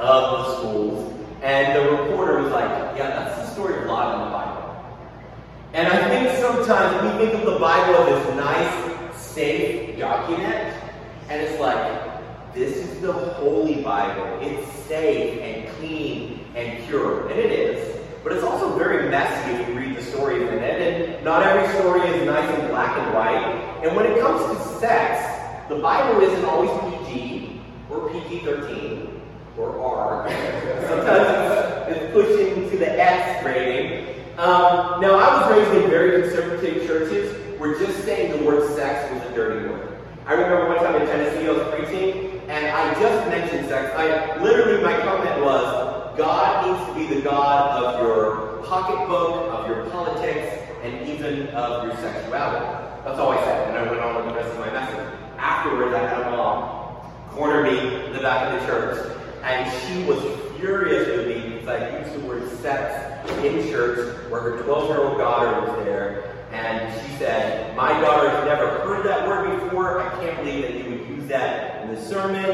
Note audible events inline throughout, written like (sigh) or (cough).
of the schools. And the reporter was like, yeah, that's the story of Lot in the Bible. And I think sometimes we think of the Bible as this nice, safe document, and it's like, this is the Holy Bible. It's safe and clean and pure. And it is. But it's also very messy if you read the stories in it. And not every story is nice and black and white. And when it comes to sex, the Bible isn't always PG or PG 13 or R. Sometimes it's, pushing to the X rating. Um, now, I was raised in very conservative churches where just saying the word sex was a dirty word. I remember one time in Tennessee I was preaching, and I just mentioned sex. I literally my comment was, God needs to be the God of your pocketbook, of your politics, and even of your sexuality. That's all I said, and I went on with the rest of my message. Afterwards, I had a mom corner me in the back of the church, and she was furious with me because I used the word sex in church where her 12 year old daughter was there. And she said, My daughter has never heard that word before. I can't believe that you would use that in the sermon.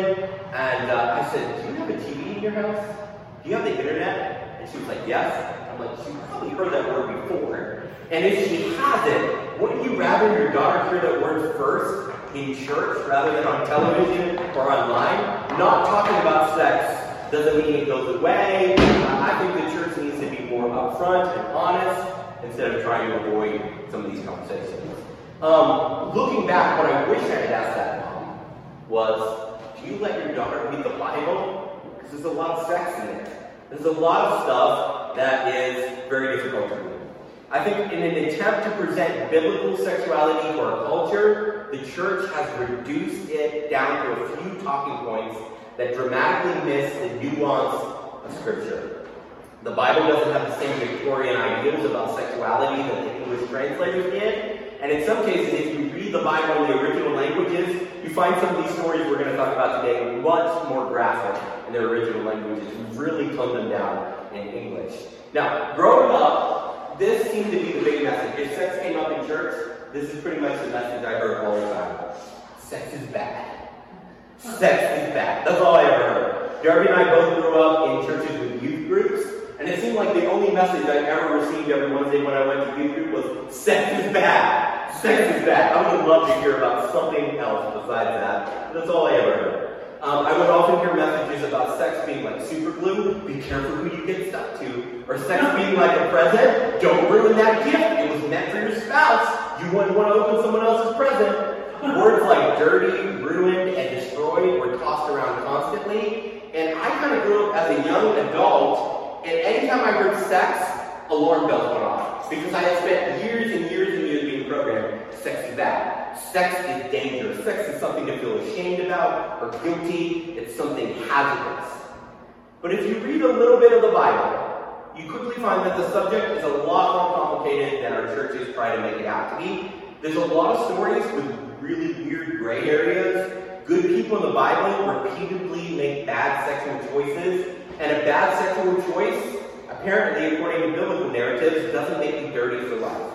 And uh, I said, Do you have a TV in your house? Do you have the internet? And she was like, Yes. I'm like, She probably heard that word before. And if she hasn't, wouldn't you rather your daughter hear that word first in church rather than on television or online? Not talking about sex doesn't mean it goes away. I think the church needs to be more upfront and honest instead of trying to avoid some of these conversations. Um, looking back, what I wish I had asked that mom was, do you let your daughter read the Bible? Because there's a lot of sex in it. There's a lot of stuff that is very difficult to read. I think in an attempt to present biblical sexuality to our culture, the church has reduced it down to a few talking points that dramatically miss the nuance of Scripture. The Bible doesn't have the same Victorian ideals about sexuality that the English translators did. And in some cases, if you read the Bible in the original languages, you find some of these stories we're going to talk about today much more graphic in their original languages. We've really tone them down in English. Now, growing up, this seemed to be the big message. If sex came up in church, this is pretty much the message I heard all the time. Sex is bad. Sex is bad. That's all I ever heard. Darby and I both grew up in churches with youth groups, and it seemed like the only message I ever received every Wednesday when I went to youth group was sex is bad. Sex is bad. I would love to hear about something else besides that. That's all I ever heard. Um, I would often hear messages about sex being like super glue. Be careful who you get stuck to. Or sex being like a present. Don't ruin that gift. It was meant for your spouse. You wouldn't want to open someone else's present. Words like dirty, ruined, and destroyed were tossed around constantly. And I kind of grew up as a young adult, and anytime I heard sex, alarm bells went off. Because I had spent years and years and years being programmed, sex is bad. Sex is dangerous. Sex is something to feel ashamed about or guilty. It's something hazardous. But if you read a little bit of the Bible, you quickly find that the subject is a lot more complicated than our churches try to make it out to be. There's a lot of stories with really weird gray areas. Good people in the Bible repeatedly make bad sexual choices, and a bad sexual choice, apparently, according to biblical narratives, doesn't make you dirty for life.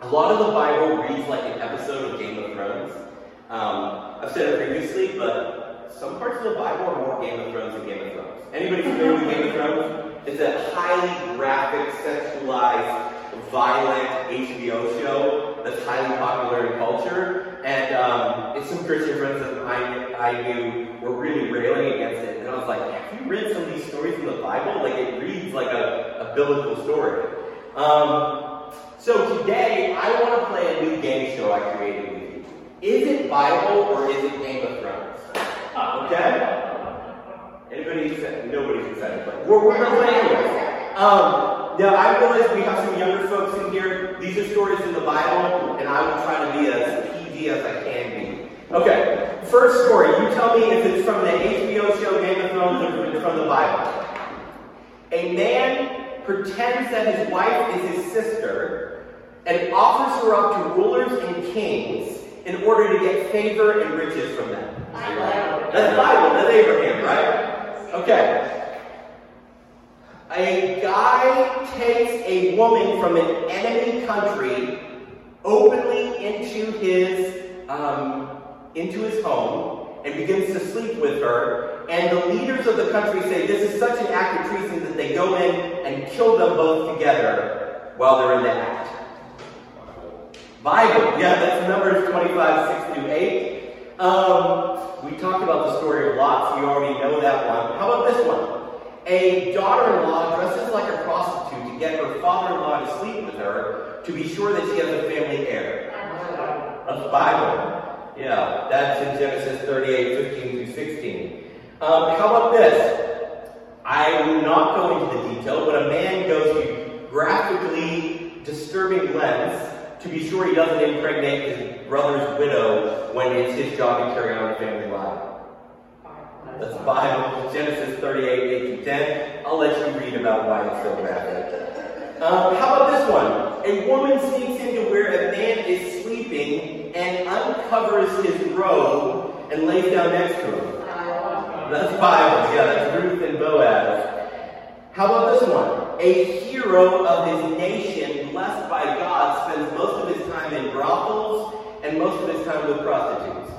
A lot of the Bible reads like an episode of Game of Thrones. Um, I've said it previously, but some parts of the Bible are more Game of Thrones than Game of Thrones. Anybody familiar with Game of Thrones? It's a highly graphic, sexualized, violent HBO show that's highly popular in culture. And um, it's some Christian friends that I, I knew were really railing against it. And I was like, have you read some of these stories in the Bible? Like, it reads like a, a biblical story. Um, so today, I want to play a new game show I created with you. Is it Bible or is it Game of Thrones? Okay? Anybody excited? Nobody's excited, but we're, we're going to play anyway. Um, now, I realize we have some younger folks in here. These are stories in the Bible, and I will try to be as PG as I can be. Okay, First story, you tell me if it's from the HBO show Game of Thrones or if it's from the Bible. A man pretends that his wife is his sister and offers her up to rulers and kings in order to get favor and riches from them. That's Bible, that's Abraham, right? Okay. A guy takes a woman from an enemy country openly into his um, into his home and begins to sleep with her. And the leaders of the country say this is such an act of treason that they go in and kill them both together while they're in the act. Bible, yeah, that's Numbers 25, 6 through 8. Um, we talked about the story of Lot, so you already know that one. How about this one? A daughter-in-law dresses like a prostitute to get her father-in-law to sleep with her to be sure that she has a family heir. That's Bible. Yeah, that's in Genesis 38, 15 through 16. Um, how about this? I will not go into the detail, but a man goes to graphically disturbing lengths to be sure he doesn't impregnate his brother's widow when it's his job to carry on the family line. That's the Bible, Genesis 38, 8 to 10. I'll let you read about why it's so graphic. Um, how about this one? A woman sneaks into where a man is sleeping and uncovers his robe and lays down next to him. That's Bible, yeah, that's Ruth and Boaz. How about this one? A hero of his nation, blessed by God, spends most of his time in brothels and most of his time with prostitutes.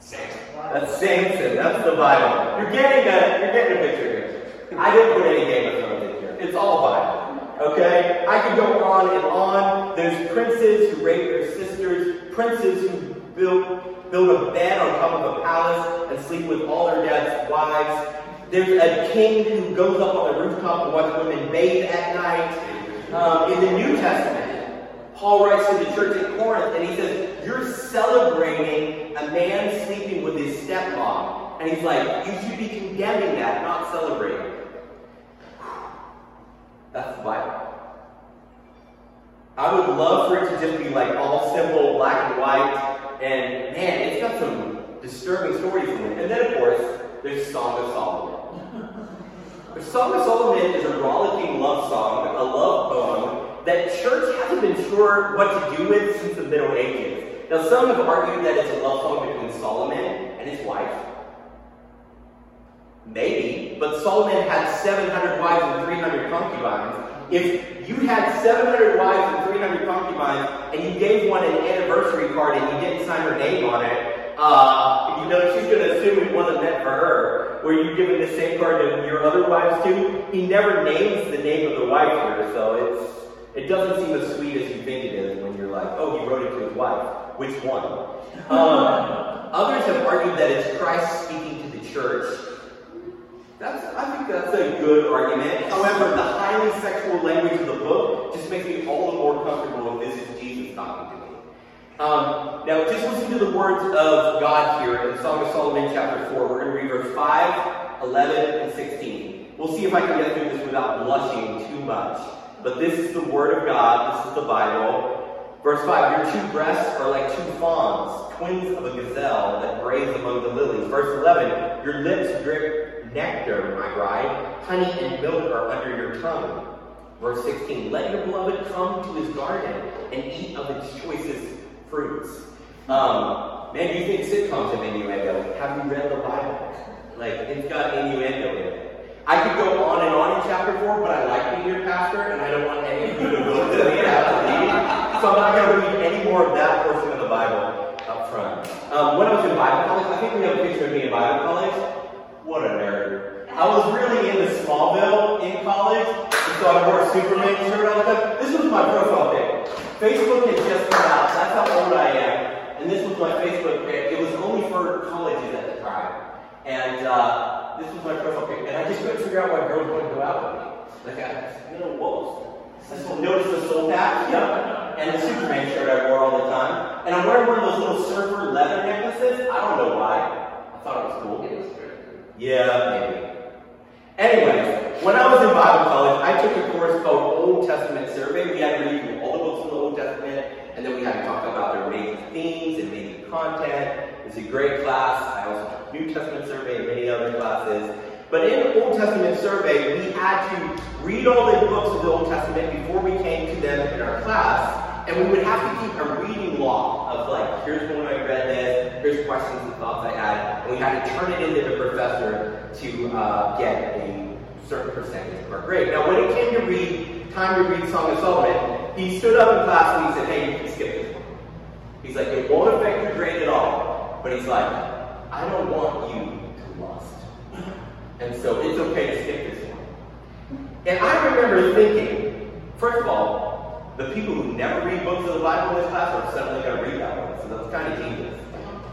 Samson. That's Samson. That's the Bible. You're getting a you're getting a picture here. I didn't put any Game of Thrones in here. It's all Bible. Okay? I could go on and on. There's princes who rape their sisters, princes who build build a bed on top of a palace and sleep with all their dad's wives. There's a king who goes up on the rooftop and watches women bathe at night. Um, in the New Testament, Paul writes to the church at Corinth and he says, You're celebrating a man sleeping with his stepmom. And he's like, You should be condemning that, not celebrating. That's the Bible. I would love for it to just be like all simple, black and white. And man, it's got some disturbing stories in it. And then, of course, there's Song of Solomon. the Song of Solomon is a rollicking love song, a love poem that church hasn't been sure what to do with since the Middle Ages. Now, some have argued that it's a love song between Solomon and his wife. Maybe, but Solomon had 700 wives and 300 concubines. If you had 700 wives and 300 concubines, and you gave one an anniversary card and you didn't sign her name on it, uh, you know she's going to assume it wasn't meant for her. Were you giving the same card to your other wives too? He never names the name of the wife here, so it's it doesn't seem as sweet as you think it is when you're like, oh, he wrote it to his wife. Which one? (laughs) Um, others have argued that it's Christ speaking to the church. That's, I think that's a good argument. However, the highly sexual language of the book just makes me all the more comfortable if this is Jesus talking to me. Um, now, just listen to the words of God here in Song of Solomon, chapter 4. We're going to read verse 5, 11, and 16. We'll see if I can get through this without blushing too much. But this is the Word of God, this is the Bible. Verse 5 Your two breasts are like two fawns, twins of a gazelle that graze among the lilies. Verse 11 Your lips drip nectar, my bride. Honey and milk are under your tongue. Verse 16 Let your beloved come to his garden and eat of its choicest fruits. Um, man, do you think sitcoms have innuendo? Have you read the Bible? Like, it's got innuendo in it. I could go on and on in chapter 4, but I like being your pastor, and I don't want any of you to go to me. So I'm not going to read any more of that portion of the Bible up front. Um, when I was in Bible college, I think we have a picture of me in Bible college. What a nerd. I was really into Smallville in college, and so I wore a Superman shirt all the time. This was my profile pic. Facebook had just come out. That's how old I am. And this was my Facebook pic. It was only for colleges at the time. And uh, this was my profile pic, and I just couldn't figure out why girls wouldn't go out with me. Like, I, you know, what was I still noticed the soul patch, yep, and the Superman shirt I wore all the time. And I'm wearing one of those little surfer leather necklaces. I don't know why. I thought it was cool. It was Yeah, maybe. When I was in Bible college, I took a course called Old Testament Survey. We had to read all the books in the Old Testament, and then we had to talk about their major themes and major content. It's It's a great class. I also took New Testament survey and many other classes. But in Old Testament survey, we had to read all the books of the Old Testament before we came to them in our class. And we would have to keep a reading log of like, here's when I read this, here's questions and thoughts I had. And we had to turn it into the professor to uh, get a certain percentage of our grade. Now, when it came to read, time to read Song of Solomon, he stood up in class and he said, hey, you can skip this one. He's like, it won't affect your grade at all. But he's like, I don't want you to lust. And so it's okay to skip this one. And I remember thinking, first of all, the people who never read books of the Bible in this class are suddenly going to read that one. So that's kind of genius.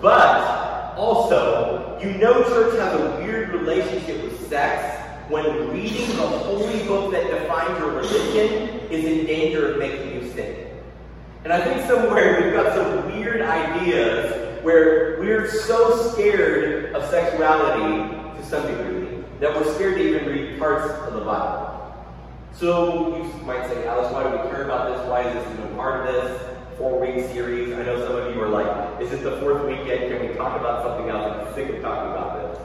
But also, you know church has a weird relationship with sex when reading the holy book that defines your religion is in danger of making you sin. And I think somewhere we've got some weird ideas where we're so scared of sexuality to some degree that we're scared to even read parts of the Bible. So you might say, Alice, why do we care about this? Why is this even part of this four-week series? I know some of you are like, is this the fourth weekend? Can we talk about something else? I'm sick of talking about this.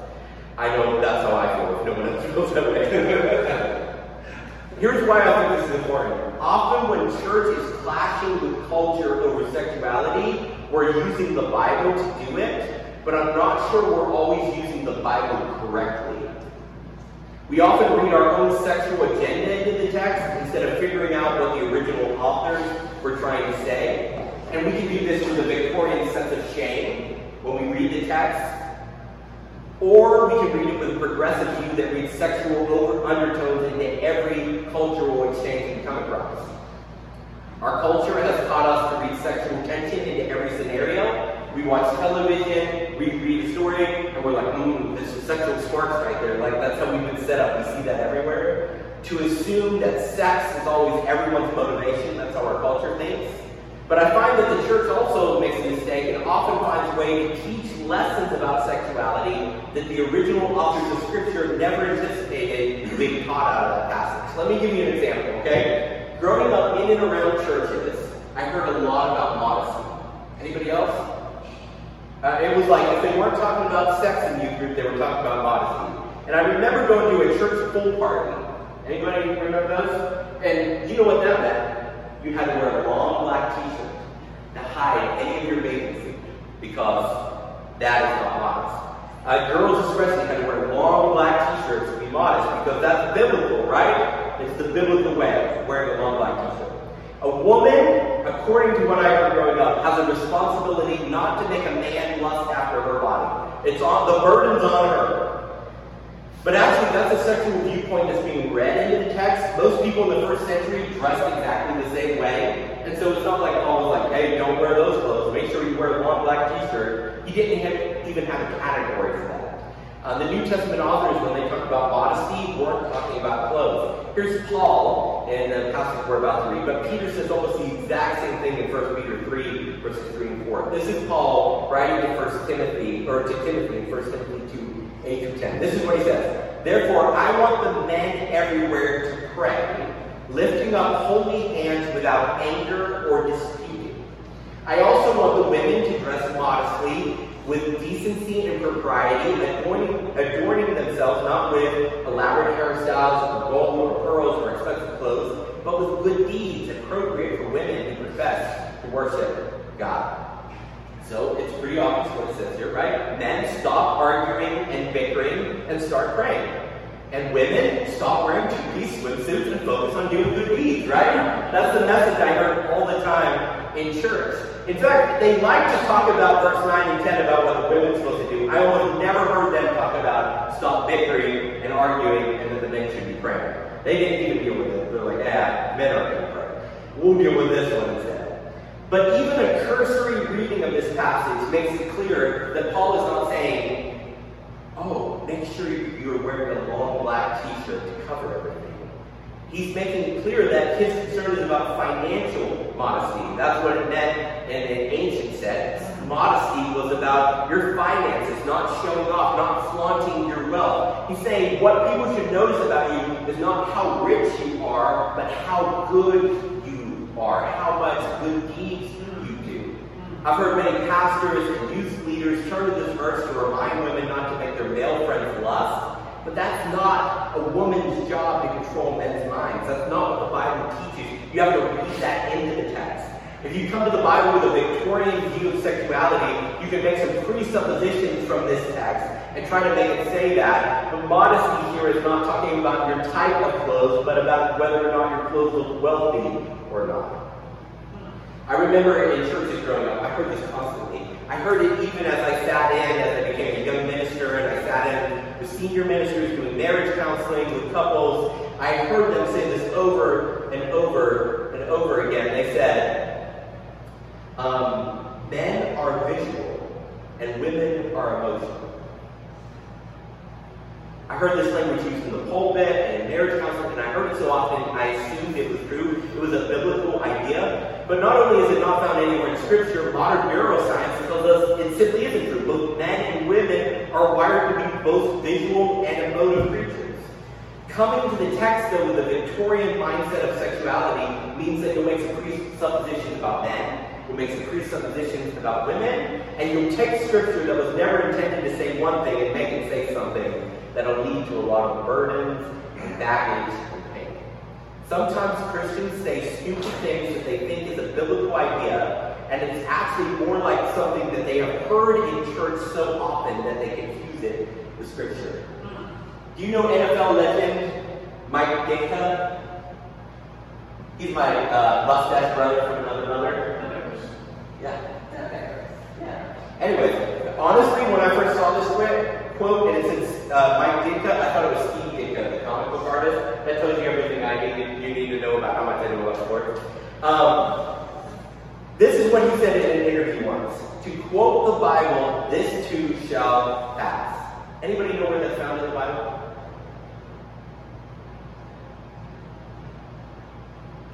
I know that's how I feel if no one else (laughs) feels that way. (laughs) Here's why I think this is important. Often when church is clashing with culture over sexuality, we're using the Bible to do it, but I'm not sure we're always using the Bible correctly. We often read our own sexual agenda into the text instead of figuring out what the original authors were trying to say. And we can do this with a Victorian sense of shame when we read the text or we can read it with a progressive view that reads sexual over undertones into every cultural exchange we come across. Our culture has taught us to read sexual tension into every scenario. We watch television, we read a story, and we're like, mmm, this is sexual sparks right there. Like, that's how we've been set up. We see that everywhere. To assume that sex is always everyone's motivation, that's how our culture thinks. But I find that the church also makes a mistake and often finds a way to teach lessons about sexuality that the original authors of Scripture never anticipated being taught out of that passage. Let me give you an example, okay? Growing up in and around churches, I heard a lot about modesty. Anybody else? Uh, it was like if they weren't talking about sex in youth group, they were talking about modesty. And I remember going to a church pool party. Anybody remember those? And you know what that meant? you had to wear a long black t-shirt to hide any of your vacancy because that is not modest. Uh, girls especially had to wear long black t-shirts to be modest because that's biblical, right? It's the biblical way of wearing a long black t-shirt. A woman, according to what I heard growing up, has a responsibility not to make a man lust after her body. It's on the burden's on her. But actually, that's a sexual viewpoint that's being read into the text. Most people in the first century dressed exactly the same way. And so it's not like Paul was like, hey, don't wear those clothes. Make sure you wear a long black t-shirt. He didn't have, even have a category for that. Uh, the New Testament authors, when they talk about modesty, weren't talking about clothes. Here's Paul in the passage we're about to read, but Peter says almost the exact same thing in 1 Peter 3, verses 3 and 4. This is Paul writing to 1 Timothy, or to Timothy in 1 Timothy 2, 8 through 10. This is what he says. Therefore, I want the men everywhere to pray, lifting up holy hands without anger or disputing. I also want the women to dress modestly, with decency and propriety, adorning, adorning themselves not with elaborate hairstyles or gold or pearls or expensive clothes, but with good deeds appropriate for women who profess to worship God. So it's pretty obvious what it says here, right? Men stop arguing and bickering and start praying. And women stop wearing two-piece swimsuits and focus on doing good deeds, right? That's the message I heard all the time in church. In fact, they like to talk about verse 9 and 10 about what the women's supposed to do. I almost never heard them talk about stop bickering and arguing and that the men should be praying. They didn't even deal with it. They're like, yeah, men aren't going to pray. We'll deal with this one instead. But even a cursory reading of this passage makes it clear that Paul is not saying, oh, make sure you're wearing a long black t-shirt to cover everything. He's making it clear that his concern is about financial modesty. That's what it meant in an ancient sense. Modesty was about your finances, not showing off, not flaunting your wealth. He's saying what people should notice about you is not how rich you are, but how good you are, how much good deeds you do. I've heard many pastors and youth leaders turn to this verse to remind women not to make their male friends lust, but that's not a woman's job to control men's minds. That's not what the Bible teaches. You have to read that into the text. If you come to the Bible with a Victorian view of sexuality, you can make some presuppositions from this text and try to make it say that. But modesty here is not talking about your type of clothes, but about whether or not your clothes look wealthy or not. I remember in churches growing up, I heard this constantly. I heard it even as I sat in, as I became a young minister, and I sat in with senior ministers doing marriage counseling with couples. I heard them say this over and over and over again. They said, um, men are visual and women are emotional. I heard this language used in the pulpit and in marriage counseling, and I heard it so often I assumed it was true. It was a biblical idea. But not only is it not found anywhere in Scripture, modern neuroscience tells us it simply isn't true. Both men and women are wired to be both visual and emotive creatures. Coming to the text, though, with a Victorian mindset of sexuality means that it makes make some presuppositions about men, you'll make some presuppositions about women, and you'll take Scripture that was never intended to say one thing and make it say something that'll lead to a lot of burdens and baggage and pain. Sometimes Christians say stupid things that they think is a biblical idea, and it's actually more like something that they have heard in church so often that they confuse it with Scripture. Do you know NFL legend Mike Ditka? He's my uh, mustache brother from another mother. Yeah. Yeah. Anyways, honestly, when I first saw this quote, and it says uh, Mike Ditka, I thought it was Steve Ditko, the comic book artist. That tells you everything I need you need to know about how much I know about sports. Um, this is what he said in an interview once. To quote the Bible, this too shall pass. Anybody know where that's found in the Bible?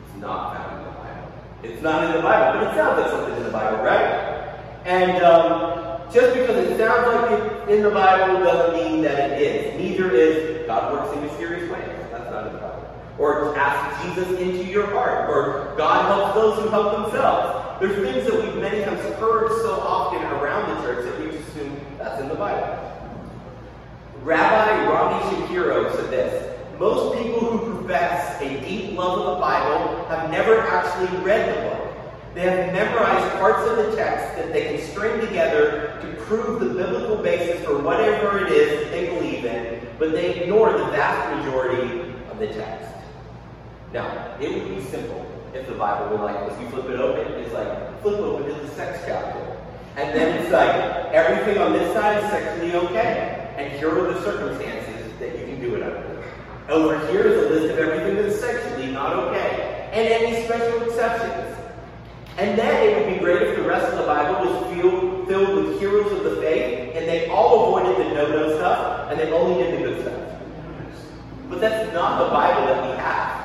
It's not found in the Bible. It's not in the Bible, but it sounds like something in the Bible, right? And um, just because it sounds like it's in the Bible doesn't mean that it is. Neither is God works in mysterious ways. That's not in the Bible. Or ask Jesus into your heart. Or God helps those who help themselves. There's things that we've many times heard so often around the church that we just assume that's in the Bible. Rabbi Rami Shapiro said this Most people who profess a deep love of the Bible have never actually read the book. They have memorized parts of the text that they can string together to prove the biblical basis for whatever it is that they believe in, but they ignore the vast majority of the text. Now, it would be simple if the Bible were like this. You flip it open, it's like, flip open to the sex chapter. And then it's like, everything on this side is sexually okay. And here are the circumstances that you can do it under. Over here is a list of everything that's sexually not okay. And any special exceptions. And then it would be great if the rest of the Bible was filled, filled with heroes of the faith, and they all avoided the no-no stuff, and they only did the good stuff. But that's not the Bible that we have.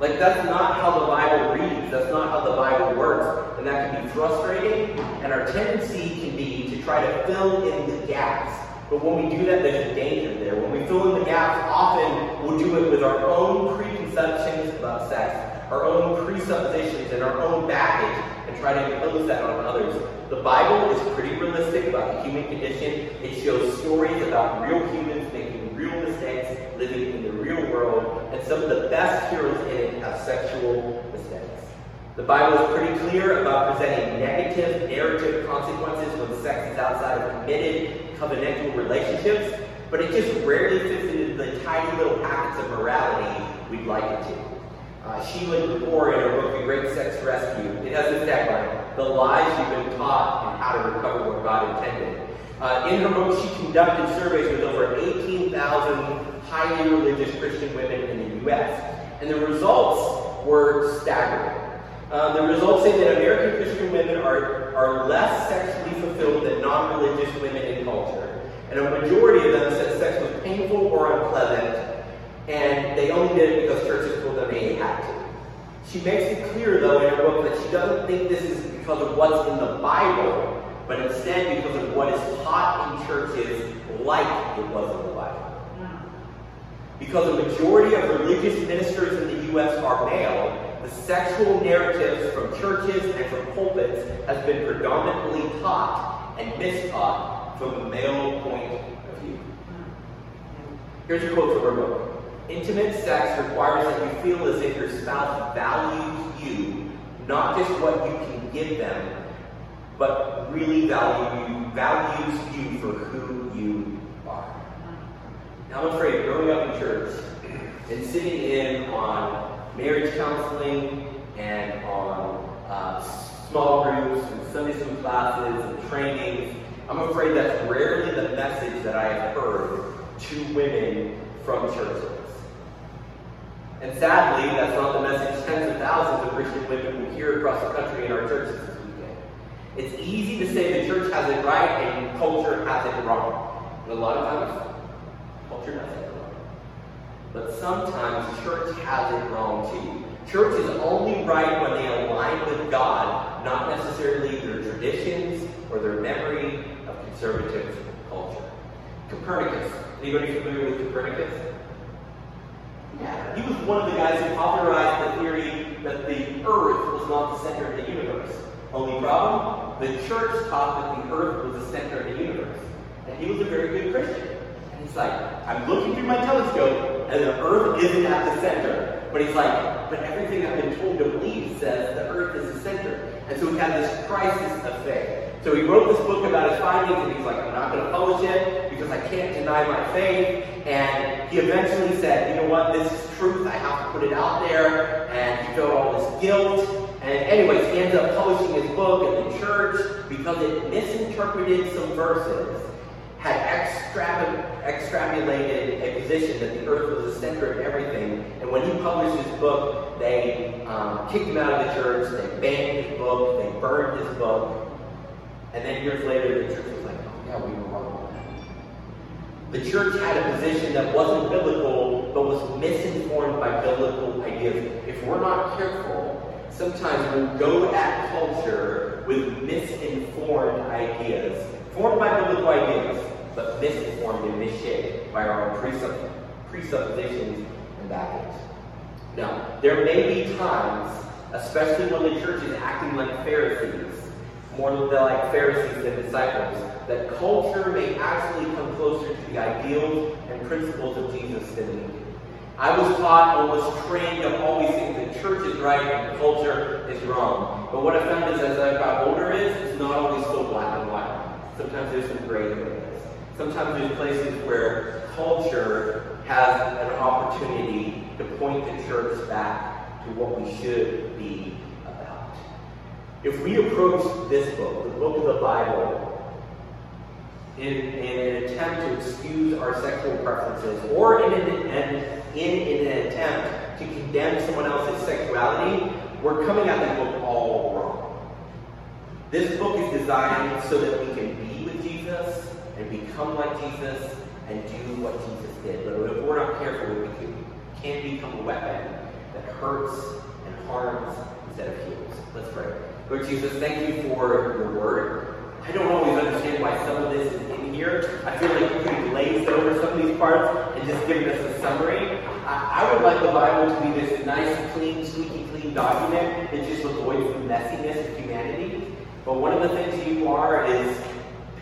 Like, that's not how the Bible reads. That's not how the Bible works. And that can be frustrating, and our tendency can be to try to fill in the gaps. But when we do that, there's a danger there. When we fill in the gaps, often we'll do it with our own preconceptions about sex our own presuppositions and our own baggage and try to impose that on others. The Bible is pretty realistic about the human condition. It shows stories about real humans making real mistakes, living in the real world, and some of the best heroes in it have sexual mistakes. The Bible is pretty clear about presenting negative narrative consequences when sex is outside of committed covenantal relationships, but it just rarely fits into the tiny little packets of morality we'd like it to. Sheila Kapoor in her book, The Great Sex Rescue, it has this tagline, The Lies You've Been Taught and How to Recover What God Intended. Uh, in her book, she conducted surveys with over 18,000 highly religious Christian women in the U.S., and the results were staggering. Uh, the results say that American Christian women are, are less sexually fulfilled than non-religious women in culture, and a majority of them said sex was painful or unpleasant, and they only did it because churches had to. She makes it clear, though, in her book that she doesn't think this is because of what's in the Bible, but instead because of what is taught in churches like it was in the Bible. Because the majority of religious ministers in the U.S. are male, the sexual narratives from churches and from pulpits has been predominantly taught and mistaught from the male point of view. Here's a quote from her book. Intimate sex requires that you feel as if your spouse values you, not just what you can give them, but really value you, values you for who you are. Now I'm afraid growing up in church and sitting in on marriage counseling and on uh, small groups and Sunday school classes and trainings, I'm afraid that's rarely the message that I have heard to women from churches. And sadly, that's not the message tens of thousands of Christian women will hear across the country in our churches this weekend. It's easy to say the church has it right and culture has it wrong. And a lot of times, culture has it wrong. But sometimes church has it wrong too. Church is only right when they align with God, not necessarily their traditions or their memory of conservative culture. Copernicus. Anybody familiar with Copernicus? He was one of the guys who popularized the theory that the earth was not the center of the universe. Only problem? The church taught that the earth was the center of the universe. And he was a very good Christian. And he's like, I'm looking through my telescope, and the earth isn't at the center. But he's like, but everything I've been told to believe says the earth is the center. And so he had this crisis of faith. So he wrote this book about his findings, and he's like, I'm not going to publish it because I can't deny my faith. And he eventually said, you know what, this is truth, I have to put it out there. And he felt all this guilt. And anyways, he ends up publishing his book at the church because it misinterpreted some verses, had extrapolated a position that the earth was the center of everything. And when he published his book, they um, kicked him out of the church, they banned his book, they burned his book. And then years later, the church was like, oh yeah, we were wrong. The church had a position that wasn't biblical, but was misinformed by biblical ideas. If we're not careful, sometimes we'll go at culture with misinformed ideas, formed by biblical ideas, but misinformed and misshaped by our own presuppositions and baggage. Now, there may be times, especially when the church is acting like Pharisees, more like Pharisees than disciples, that culture may actually come closer to the ideals and principles of Jesus than we do. I was taught and was trained to always think that church is right and culture is wrong. But what I found is as I got older is it's not always so black and white. Sometimes there's some gray areas. Sometimes there's places where culture has an opportunity to point the church back to what we should be. If we approach this book, the book of the Bible, in, in an attempt to excuse our sexual preferences or in an, in, in an attempt to condemn someone else's sexuality, we're coming at the book all wrong. This book is designed so that we can be with Jesus and become like Jesus and do what Jesus did. But if we're not careful, it can become a weapon that hurts and harms instead of heals. Let's pray. Lord Jesus, thank you for your word. I don't always understand why some of this is in here. I feel like you could have glazed over some of these parts and just given us a summary. I, I would like the Bible to be this nice, clean, squeaky clean document that just avoids the messiness of humanity. But one of the things you are is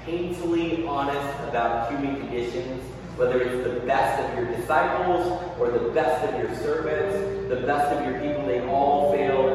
painfully honest about human conditions, whether it's the best of your disciples or the best of your servants, the best of your people, they all fail